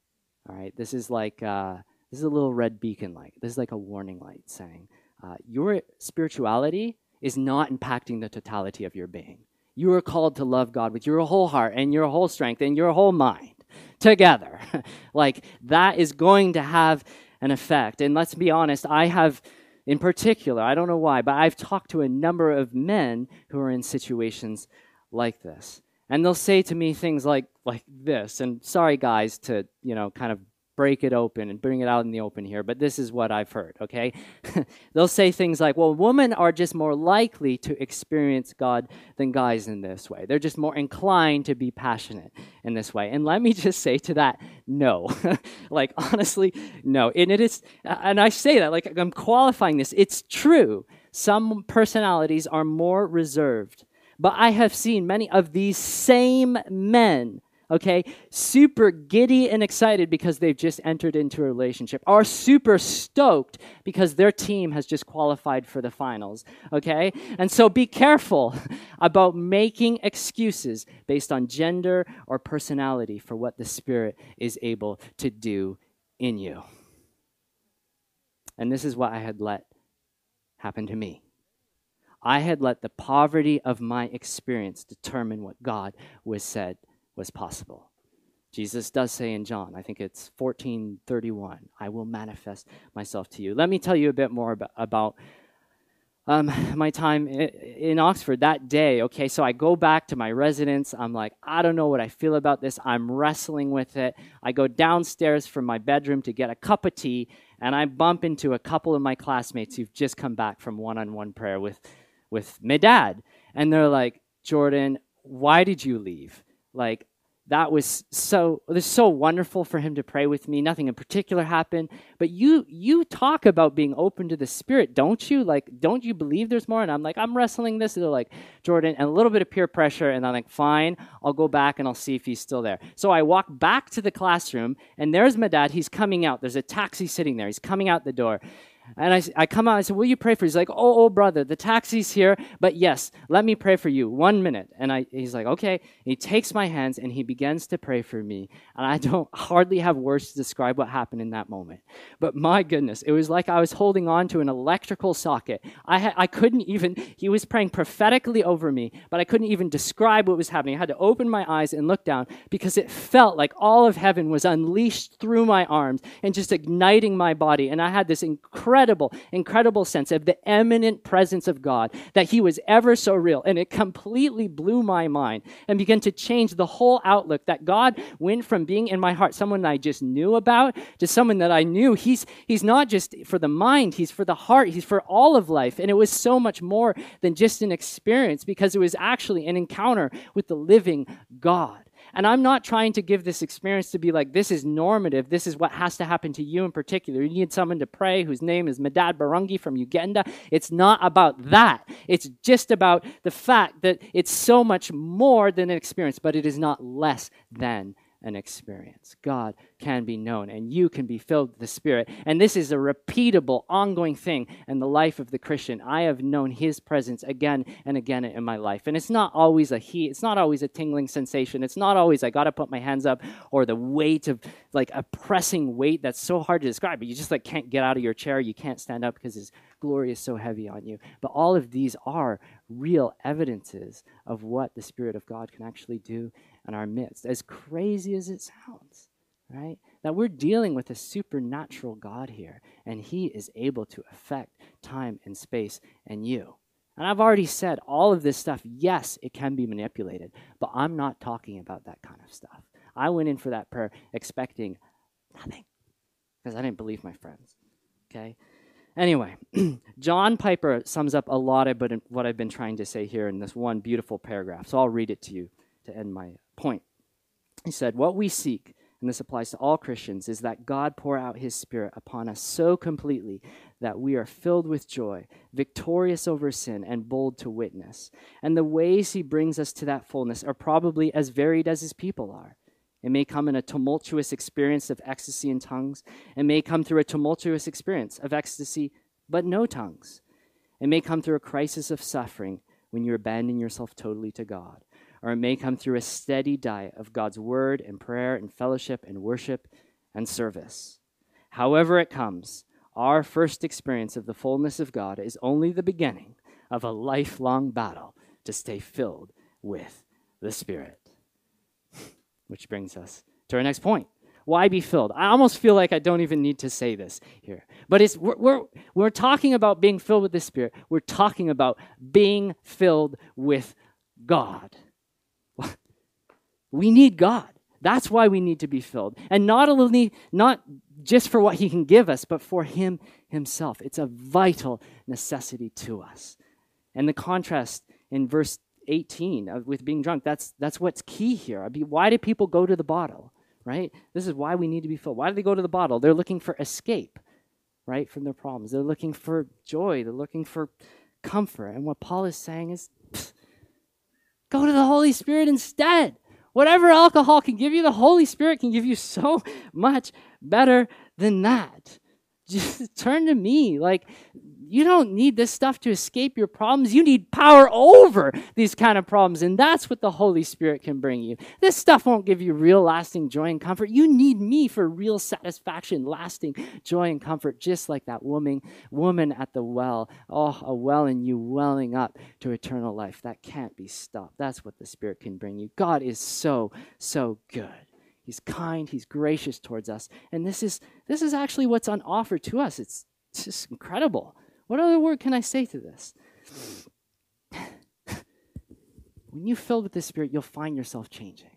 All right, this is like uh, this is a little red beacon light. This is like a warning light saying uh, your spirituality is not impacting the totality of your being. You are called to love God with your whole heart and your whole strength and your whole mind together. like that is going to have an effect. And let's be honest, I have in particular, I don't know why, but I've talked to a number of men who are in situations like this. And they'll say to me things like like this, and sorry guys to, you know, kind of break it open and bring it out in the open here, but this is what I've heard, okay? They'll say things like, well, women are just more likely to experience God than guys in this way. They're just more inclined to be passionate in this way. And let me just say to that, no. like, honestly, no. And it is, and I say that, like, I'm qualifying this. It's true. Some personalities are more reserved But I have seen many of these same men okay, super giddy and excited because they've just entered into a relationship, are super stoked because their team has just qualified for the finals, okay? And so be careful about making excuses based on gender or personality for what the Spirit is able to do in you. And this is what I had let happen to me. I had let the poverty of my experience determine what God was said was possible. Jesus does say in John, I think it's 1431, I will manifest myself to you. Let me tell you a bit more about, about um, my time in Oxford that day. Okay, so I go back to my residence. I'm like, I don't know what I feel about this. I'm wrestling with it. I go downstairs from my bedroom to get a cup of tea, and I bump into a couple of my classmates who've just come back from one on one prayer with, with my dad. And they're like, Jordan, why did you leave? Like, that was so it was so wonderful for him to pray with me. Nothing in particular happened. But you you talk about being open to the spirit don't you? Like don't you believe there's more? And i'm like i'm wrestling this. And they're like jordan and a little bit of peer pressure. And i'm like fine i'll go back and i'll see if he's still there. So i walk back to the classroom and there's my dad. He's coming out. There's a taxi sitting there. He's coming out the door and I, I come out, and I said, Will you pray for? He's like, Oh, oh, brother, the taxi's here, but yes, let me pray for you. One minute. And I, he's like, Okay. he takes my hands and he begins to pray for me. And I don't hardly have words to describe what happened in that moment. But my goodness, it was like I was holding on to an electrical socket. I, ha- I couldn't even, he was praying prophetically over me, but I couldn't even describe what was happening. I had to open my eyes and look down because it felt like all of heaven was unleashed through my arms and just igniting my body. And I had this incredible incredible, incredible sense of the eminent presence of God, that He was ever so real. And it completely blew my mind and began to change the whole outlook that God went from being in my heart, someone I just knew about, to someone that I knew. He's, he's not just for the mind, He's for the heart, He's for all of life. And it was so much more than just an experience because it was actually an encounter with the living God. And I'm not trying to give this experience to be like, this is normative. This is what has to happen to you in particular. You need someone to pray whose name is Medad Birungi from Uganda. It's not about that. It's just about the fact that it's so much more than an experience, but it is not less than an experience. God can be known, and you can be filled with the Spirit. And this is a repeatable, ongoing thing in the life of the Christian. I have known His presence again and again in my life. And it's not always a He, it's not always a tingling sensation. It's not always, I got to put my hands up, or the weight of like a pressing weight that's so hard to describe, but you just like can't get out of your chair. You can't stand up because His glory is so heavy on you. But all of these are real evidences of what the Spirit of God can actually do in our midst, as crazy as it sounds, right? That we're dealing with a supernatural God here, and He is able to affect time and space and you. And I've already said all of this stuff, yes, it can be manipulated, but I'm not talking about that kind of stuff. I went in for that prayer expecting nothing because I didn't believe my friends. Okay? Anyway, John Piper sums up a lot of what I've been trying to say here in this one beautiful paragraph. So I'll read it to you to end my point. He said, What we seek, and this applies to all Christians, is that God pour out his Spirit upon us so completely that we are filled with joy, victorious over sin, and bold to witness. And the ways he brings us to that fullness are probably as varied as his people are. It may come in a tumultuous experience of ecstasy in tongues. It may come through a tumultuous experience of ecstasy, but no tongues. It may come through a crisis of suffering when you abandon yourself totally to God. Or it may come through a steady diet of God's word and prayer and fellowship and worship and service. However, it comes, our first experience of the fullness of God is only the beginning of a lifelong battle to stay filled with the Spirit. Which brings us to our next point. Why be filled? I almost feel like I don't even need to say this here. But it's, we're, we're, we're talking about being filled with the Spirit. We're talking about being filled with God. We need God. That's why we need to be filled. And not only, not just for what He can give us, but for Him Himself. It's a vital necessity to us. And the contrast in verse 18 with being drunk, that's, that's what's key here. I mean, why do people go to the bottle, right? This is why we need to be filled. Why do they go to the bottle? They're looking for escape, right, from their problems. They're looking for joy. They're looking for comfort. And what Paul is saying is, Go to the Holy Spirit instead. Whatever alcohol can give you, the Holy Spirit can give you so much better than that. Just turn to me. Like, you don't need this stuff to escape your problems. You need power over these kind of problems. And that's what the Holy Spirit can bring you. This stuff won't give you real lasting joy and comfort. You need me for real satisfaction, lasting joy and comfort, just like that woman, woman at the well. Oh, a well in you welling up to eternal life. That can't be stopped. That's what the Spirit can bring you. God is so, so good. He's kind, he's gracious towards us. And this is this is actually what's on offer to us. It's, it's just incredible. What other word can I say to this? when you filled with the Spirit, you'll find yourself changing.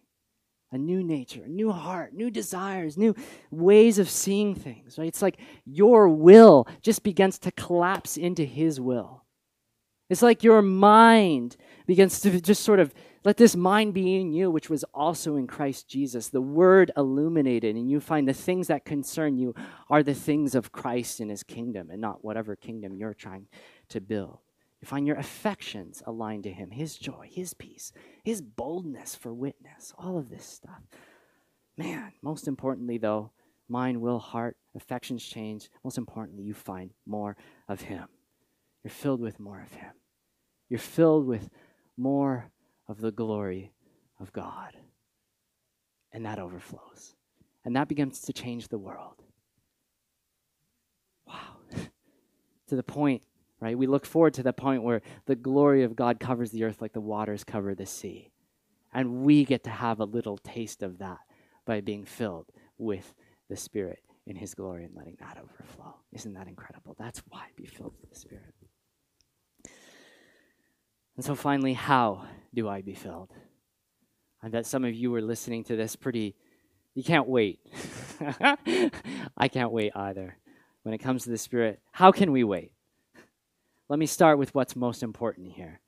A new nature, a new heart, new desires, new ways of seeing things, right? It's like your will just begins to collapse into His will. It's like your mind begins to just sort of let this mind be in you, which was also in Christ Jesus. The word illuminated, and you find the things that concern you are the things of Christ and his kingdom, and not whatever kingdom you're trying to build. You find your affections aligned to him, his joy, his peace, his boldness for witness, all of this stuff. Man, most importantly, though, mind, will, heart, affections change. Most importantly, you find more of him. You're filled with more of him. You're filled with more of the glory of God. And that overflows. And that begins to change the world. Wow. to the point, right? We look forward to the point where the glory of God covers the earth like the waters cover the sea. And we get to have a little taste of that by being filled with the Spirit in His glory and letting that overflow. Isn't that incredible? That's why be filled with the Spirit. And so, finally, how do I be filled? I bet some of you were listening to this pretty, you can't wait. I can't wait either. When it comes to the Spirit, how can we wait? Let me start with what's most important here.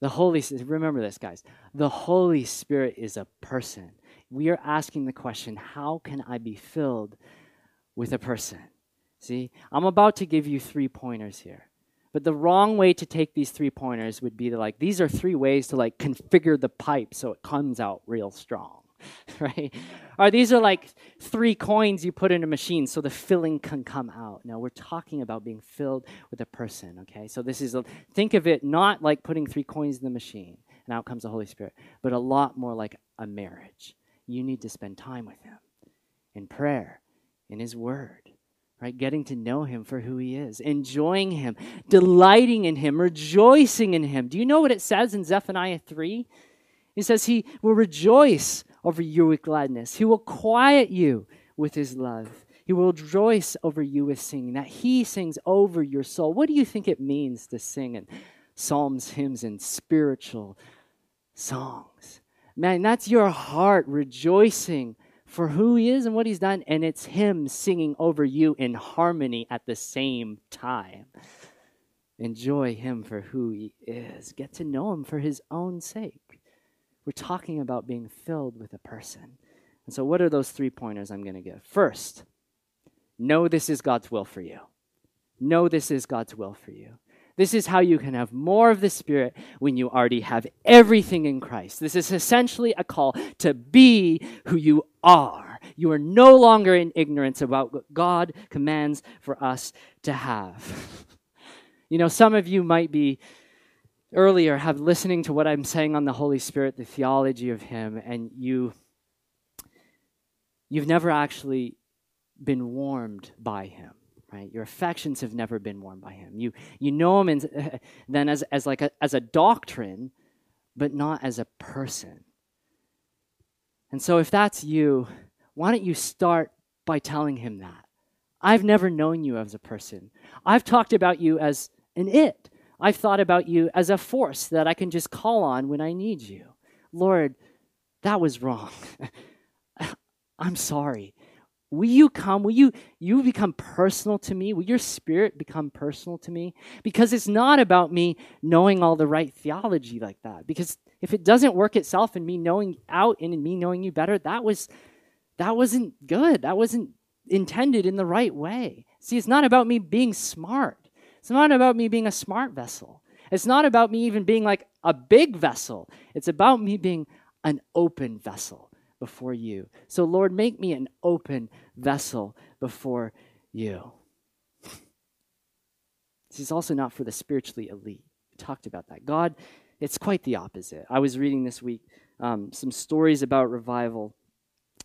The Holy remember this guys. The Holy Spirit is a person. We are asking the question, how can I be filled with a person? See, I'm about to give you three pointers here. But the wrong way to take these three pointers would be to like, these are three ways to like configure the pipe so it comes out real strong, right? Or these are like three coins you put in a machine so the filling can come out. No, we're talking about being filled with a person, okay? So this is, a, think of it not like putting three coins in the machine and out comes the Holy Spirit, but a lot more like a marriage. You need to spend time with Him in prayer, in His Word right? Getting to know him for who he is, enjoying him, delighting in him, rejoicing in him. Do you know what it says in Zephaniah 3? It says he will rejoice over you with gladness. He will quiet you with his love. He will rejoice over you with singing, that he sings over your soul. What do you think it means to sing in psalms, hymns, and spiritual songs? Man, that's your heart rejoicing for who he is and what he's done, and it's him singing over you in harmony at the same time. Enjoy him for who he is. Get to know him for his own sake. We're talking about being filled with a person. And so, what are those three pointers I'm going to give? First, know this is God's will for you. Know this is God's will for you. This is how you can have more of the Spirit when you already have everything in Christ. This is essentially a call to be who you are. You are no longer in ignorance about what God commands for us to have. you know, some of you might be earlier have listening to what I'm saying on the Holy Spirit, the theology of him and you you've never actually been warmed by him right? Your affections have never been warmed by him. You, you know him in, then as, as like a, as a doctrine, but not as a person. And so if that's you, why don't you start by telling him that? I've never known you as a person. I've talked about you as an it. I've thought about you as a force that I can just call on when I need you. Lord, that was wrong. I'm sorry. Will you come? Will you, you become personal to me? Will your spirit become personal to me? Because it's not about me knowing all the right theology like that. Because if it doesn't work itself in me knowing out and in me knowing you better, that was that wasn't good. That wasn't intended in the right way. See, it's not about me being smart. It's not about me being a smart vessel. It's not about me even being like a big vessel. It's about me being an open vessel before you. So, Lord, make me an open vessel before you. This is also not for the spiritually elite. We talked about that. God, it's quite the opposite. I was reading this week um, some stories about revival,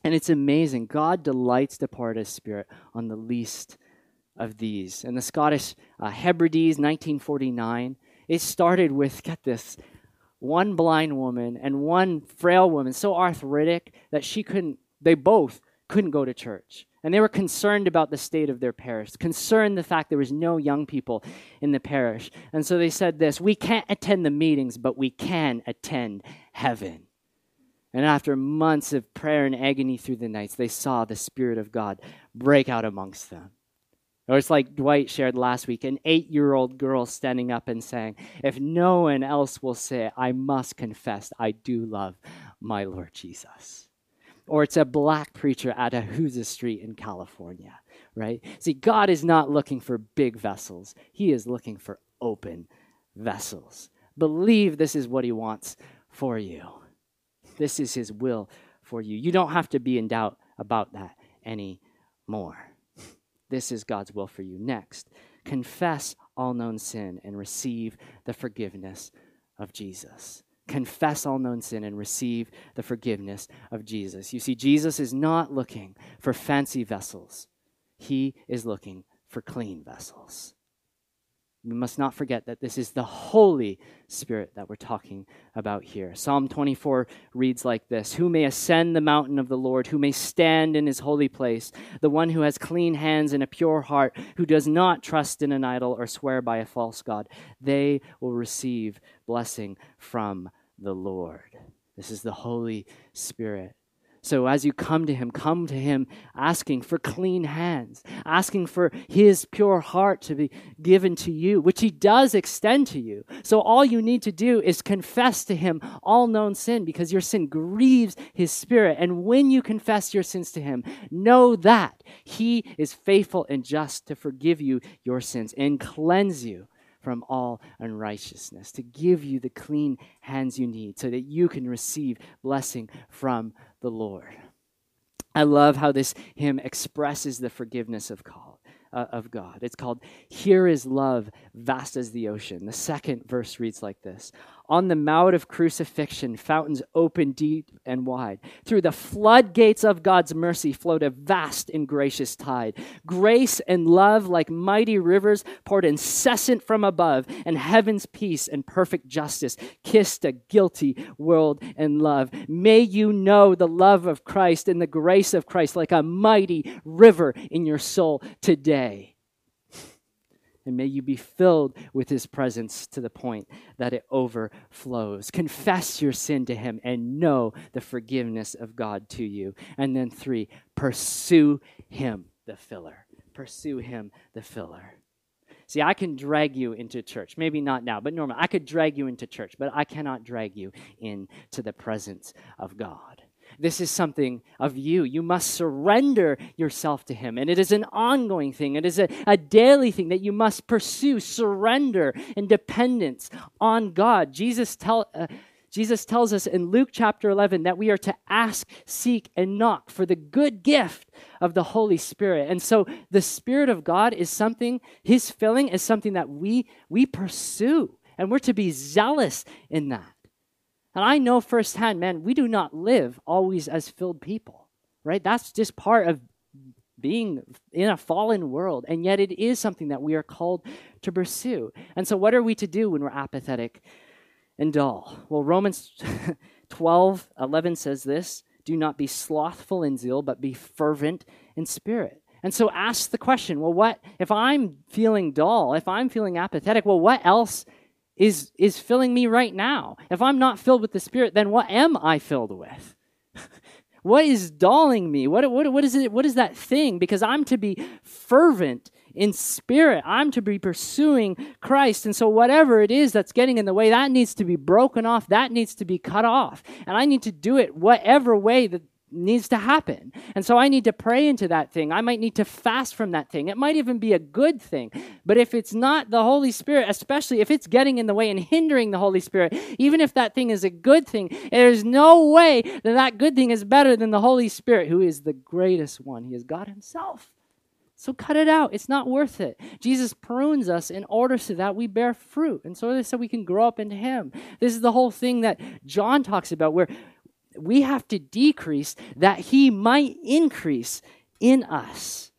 and it's amazing. God delights to pour his spirit on the least of these. And the Scottish uh, Hebrides, 1949, it started with, get this, one blind woman and one frail woman, so arthritic that she couldn't, they both couldn't go to church. And they were concerned about the state of their parish, concerned the fact there was no young people in the parish. And so they said this We can't attend the meetings, but we can attend heaven. And after months of prayer and agony through the nights, they saw the Spirit of God break out amongst them. Or it's like Dwight shared last week an eight year old girl standing up and saying, If no one else will say it, I must confess I do love my Lord Jesus. Or it's a black preacher at a Azusa Street in California, right? See, God is not looking for big vessels, He is looking for open vessels. Believe this is what He wants for you. This is His will for you. You don't have to be in doubt about that anymore. This is God's will for you. Next, confess all known sin and receive the forgiveness of Jesus. Confess all known sin and receive the forgiveness of Jesus. You see, Jesus is not looking for fancy vessels, He is looking for clean vessels. We must not forget that this is the Holy Spirit that we're talking about here. Psalm 24 reads like this Who may ascend the mountain of the Lord, who may stand in his holy place, the one who has clean hands and a pure heart, who does not trust in an idol or swear by a false God, they will receive blessing from the Lord. This is the Holy Spirit. So as you come to him, come to him asking for clean hands, asking for his pure heart to be given to you, which he does extend to you. So all you need to do is confess to him all known sin because your sin grieves his spirit. And when you confess your sins to him, know that he is faithful and just to forgive you your sins and cleanse you from all unrighteousness, to give you the clean hands you need so that you can receive blessing from the Lord. I love how this hymn expresses the forgiveness of God. Uh, of God. It's called Here is Love, Vast as the Ocean. The second verse reads like this on the mount of crucifixion, fountains open deep and wide. Through the floodgates of God's mercy flowed a vast and gracious tide. Grace and love, like mighty rivers, poured incessant from above, and heaven's peace and perfect justice kissed a guilty world in love. May you know the love of Christ and the grace of Christ like a mighty river in your soul today and may you be filled with his presence to the point that it overflows. Confess your sin to him and know the forgiveness of God to you. And then, three, pursue him, the filler. Pursue him, the filler. See, I can drag you into church. Maybe not now, but normally I could drag you into church, but I cannot drag you into the presence of God. This is something of you. You must surrender yourself to Him. And it is an ongoing thing, it is a, a daily thing that you must pursue surrender and dependence on God. Jesus, tell, uh, Jesus tells us in Luke chapter 11 that we are to ask, seek, and knock for the good gift of the Holy Spirit. And so the Spirit of God is something, His filling is something that we, we pursue. And we're to be zealous in that. And I know firsthand, man, we do not live always as filled people, right? That's just part of being in a fallen world. And yet it is something that we are called to pursue. And so, what are we to do when we're apathetic and dull? Well, Romans 12 11 says this do not be slothful in zeal, but be fervent in spirit. And so ask the question well, what if I'm feeling dull, if I'm feeling apathetic, well, what else is, is filling me right now. If I'm not filled with the Spirit, then what am I filled with? what is dulling me? What, what, what, is it, what is that thing? Because I'm to be fervent in spirit. I'm to be pursuing Christ. And so, whatever it is that's getting in the way, that needs to be broken off. That needs to be cut off. And I need to do it whatever way that needs to happen. And so I need to pray into that thing. I might need to fast from that thing. It might even be a good thing. But if it's not the Holy Spirit, especially if it's getting in the way and hindering the Holy Spirit, even if that thing is a good thing, there's no way that that good thing is better than the Holy Spirit, who is the greatest one. He is God Himself. So cut it out. It's not worth it. Jesus prunes us in order so that we bear fruit, and so, so we can grow up into Him. This is the whole thing that John talks about, where we have to decrease that he might increase in us.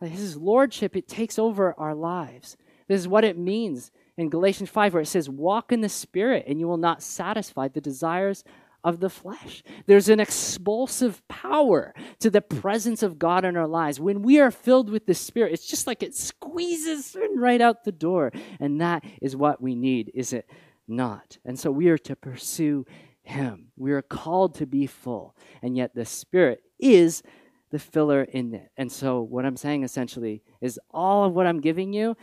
His lordship, it takes over our lives. This is what it means in Galatians 5, where it says, Walk in the Spirit, and you will not satisfy the desires of the flesh. There's an expulsive power to the presence of God in our lives. When we are filled with the Spirit, it's just like it squeezes right out the door. And that is what we need, is it not? And so we are to pursue him. We are called to be full, and yet the Spirit is the filler in it. And so, what I'm saying essentially is all of what I'm giving you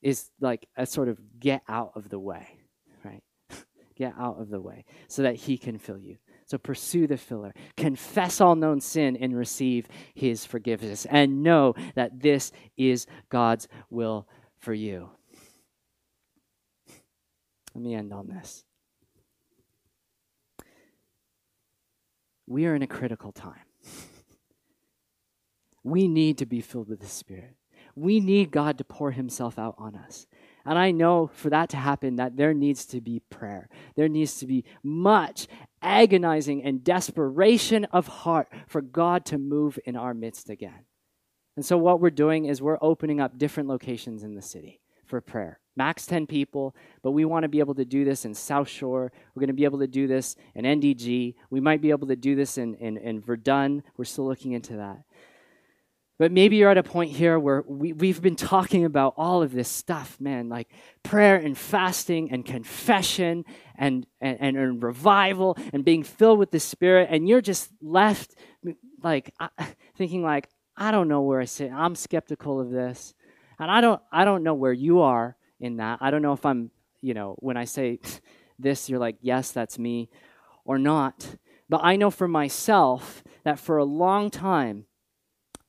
is like a sort of get out of the way, right? get out of the way so that He can fill you. So pursue the filler, confess all known sin, and receive His forgiveness, and know that this is God's will for you. Let me end on this. We are in a critical time. we need to be filled with the Spirit. We need God to pour Himself out on us. And I know for that to happen, that there needs to be prayer. There needs to be much agonizing and desperation of heart for God to move in our midst again. And so, what we're doing is we're opening up different locations in the city for prayer max 10 people, but we want to be able to do this in South Shore. We're going to be able to do this in NDG. We might be able to do this in, in, in Verdun. We're still looking into that. But maybe you're at a point here where we, we've been talking about all of this stuff, man, like prayer and fasting and confession and, and, and, and revival and being filled with the Spirit, and you're just left like uh, thinking like, I don't know where I sit. I'm skeptical of this. And I don't I don't know where you are in that. I don't know if I'm, you know, when I say this, you're like, yes, that's me, or not. But I know for myself that for a long time,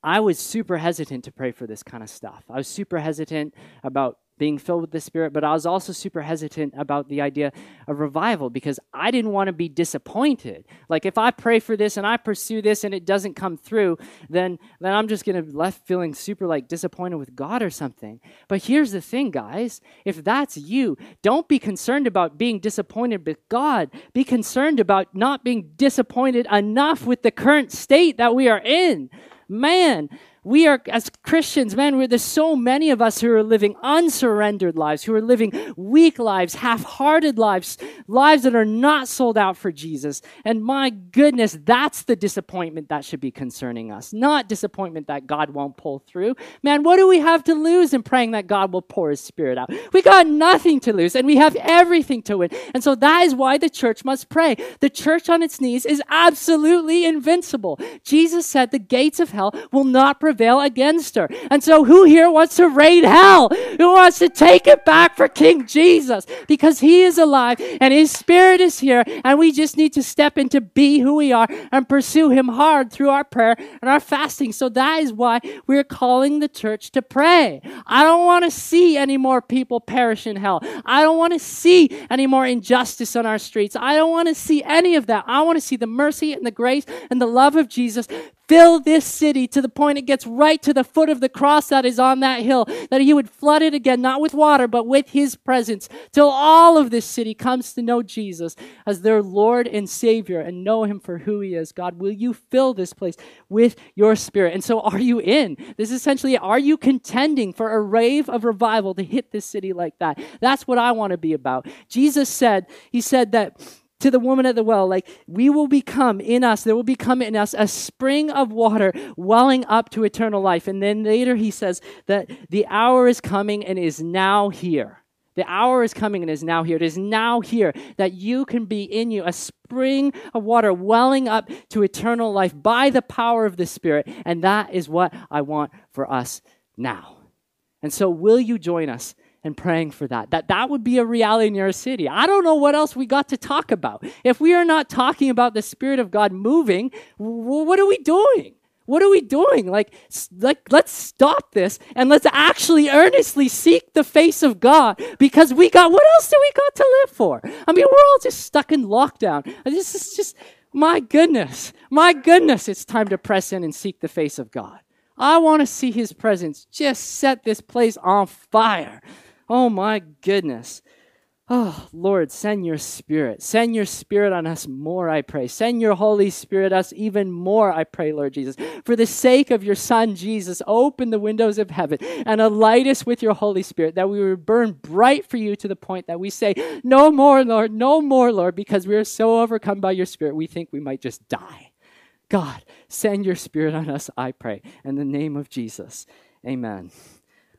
I was super hesitant to pray for this kind of stuff. I was super hesitant about being filled with the Spirit, but I was also super hesitant about the idea of revival because I didn't want to be disappointed. Like if I pray for this and I pursue this and it doesn't come through, then then I'm just gonna left feeling super like disappointed with God or something. But here's the thing, guys: if that's you, don't be concerned about being disappointed with God. Be concerned about not being disappointed enough with the current state that we are in. Man, we are, as Christians, man, there's so many of us who are living unsurrendered lives, who are living weak lives, half hearted lives, lives that are not sold out for Jesus. And my goodness, that's the disappointment that should be concerning us, not disappointment that God won't pull through. Man, what do we have to lose in praying that God will pour his spirit out? We got nothing to lose, and we have everything to win. And so that is why the church must pray. The church on its knees is absolutely invincible. Jesus said the gates of hell will not prevail prevail against her. And so, who here wants to raid hell? Who wants to take it back for King Jesus? Because he is alive and his spirit is here, and we just need to step into be who we are and pursue him hard through our prayer and our fasting. So, that is why we're calling the church to pray. I don't want to see any more people perish in hell. I don't want to see any more injustice on our streets. I don't want to see any of that. I want to see the mercy and the grace and the love of Jesus fill this city to the point it gets right to the foot of the cross that is on that hill, that he would flood it again, not with water, but with his presence, till all of this city comes to know Jesus as their Lord and Savior and know him for who he is. God, will you fill this place with your spirit? And so, are you in? This is essentially, are you contending for a rave of revival to hit this city like that? That's what I want to be about. Jesus said, He said that to the woman at the well, like, we will become in us, there will become in us a spring of water welling up to eternal life. And then later he says that the hour is coming and is now here. The hour is coming and is now here. It is now here that you can be in you a spring of water welling up to eternal life by the power of the Spirit. And that is what I want for us now. And so, will you join us and praying for that. That that would be a reality in your city. I don't know what else we got to talk about. If we are not talking about the Spirit of God moving, what are we doing? What are we doing? Like, like, let's stop this and let's actually earnestly seek the face of God because we got what else do we got to live for? I mean, we're all just stuck in lockdown. This is just my goodness, my goodness. It's time to press in and seek the face of God. I want to see His presence just set this place on fire. Oh my goodness. Oh, Lord, send your spirit. Send your spirit on us more, I pray. Send your Holy Spirit us even more, I pray, Lord Jesus. For the sake of your Son, Jesus, open the windows of heaven and alight us with your Holy Spirit, that we would burn bright for you to the point that we say, No more, Lord, no more, Lord, because we are so overcome by your Spirit, we think we might just die. God, send your Spirit on us, I pray. In the name of Jesus, amen.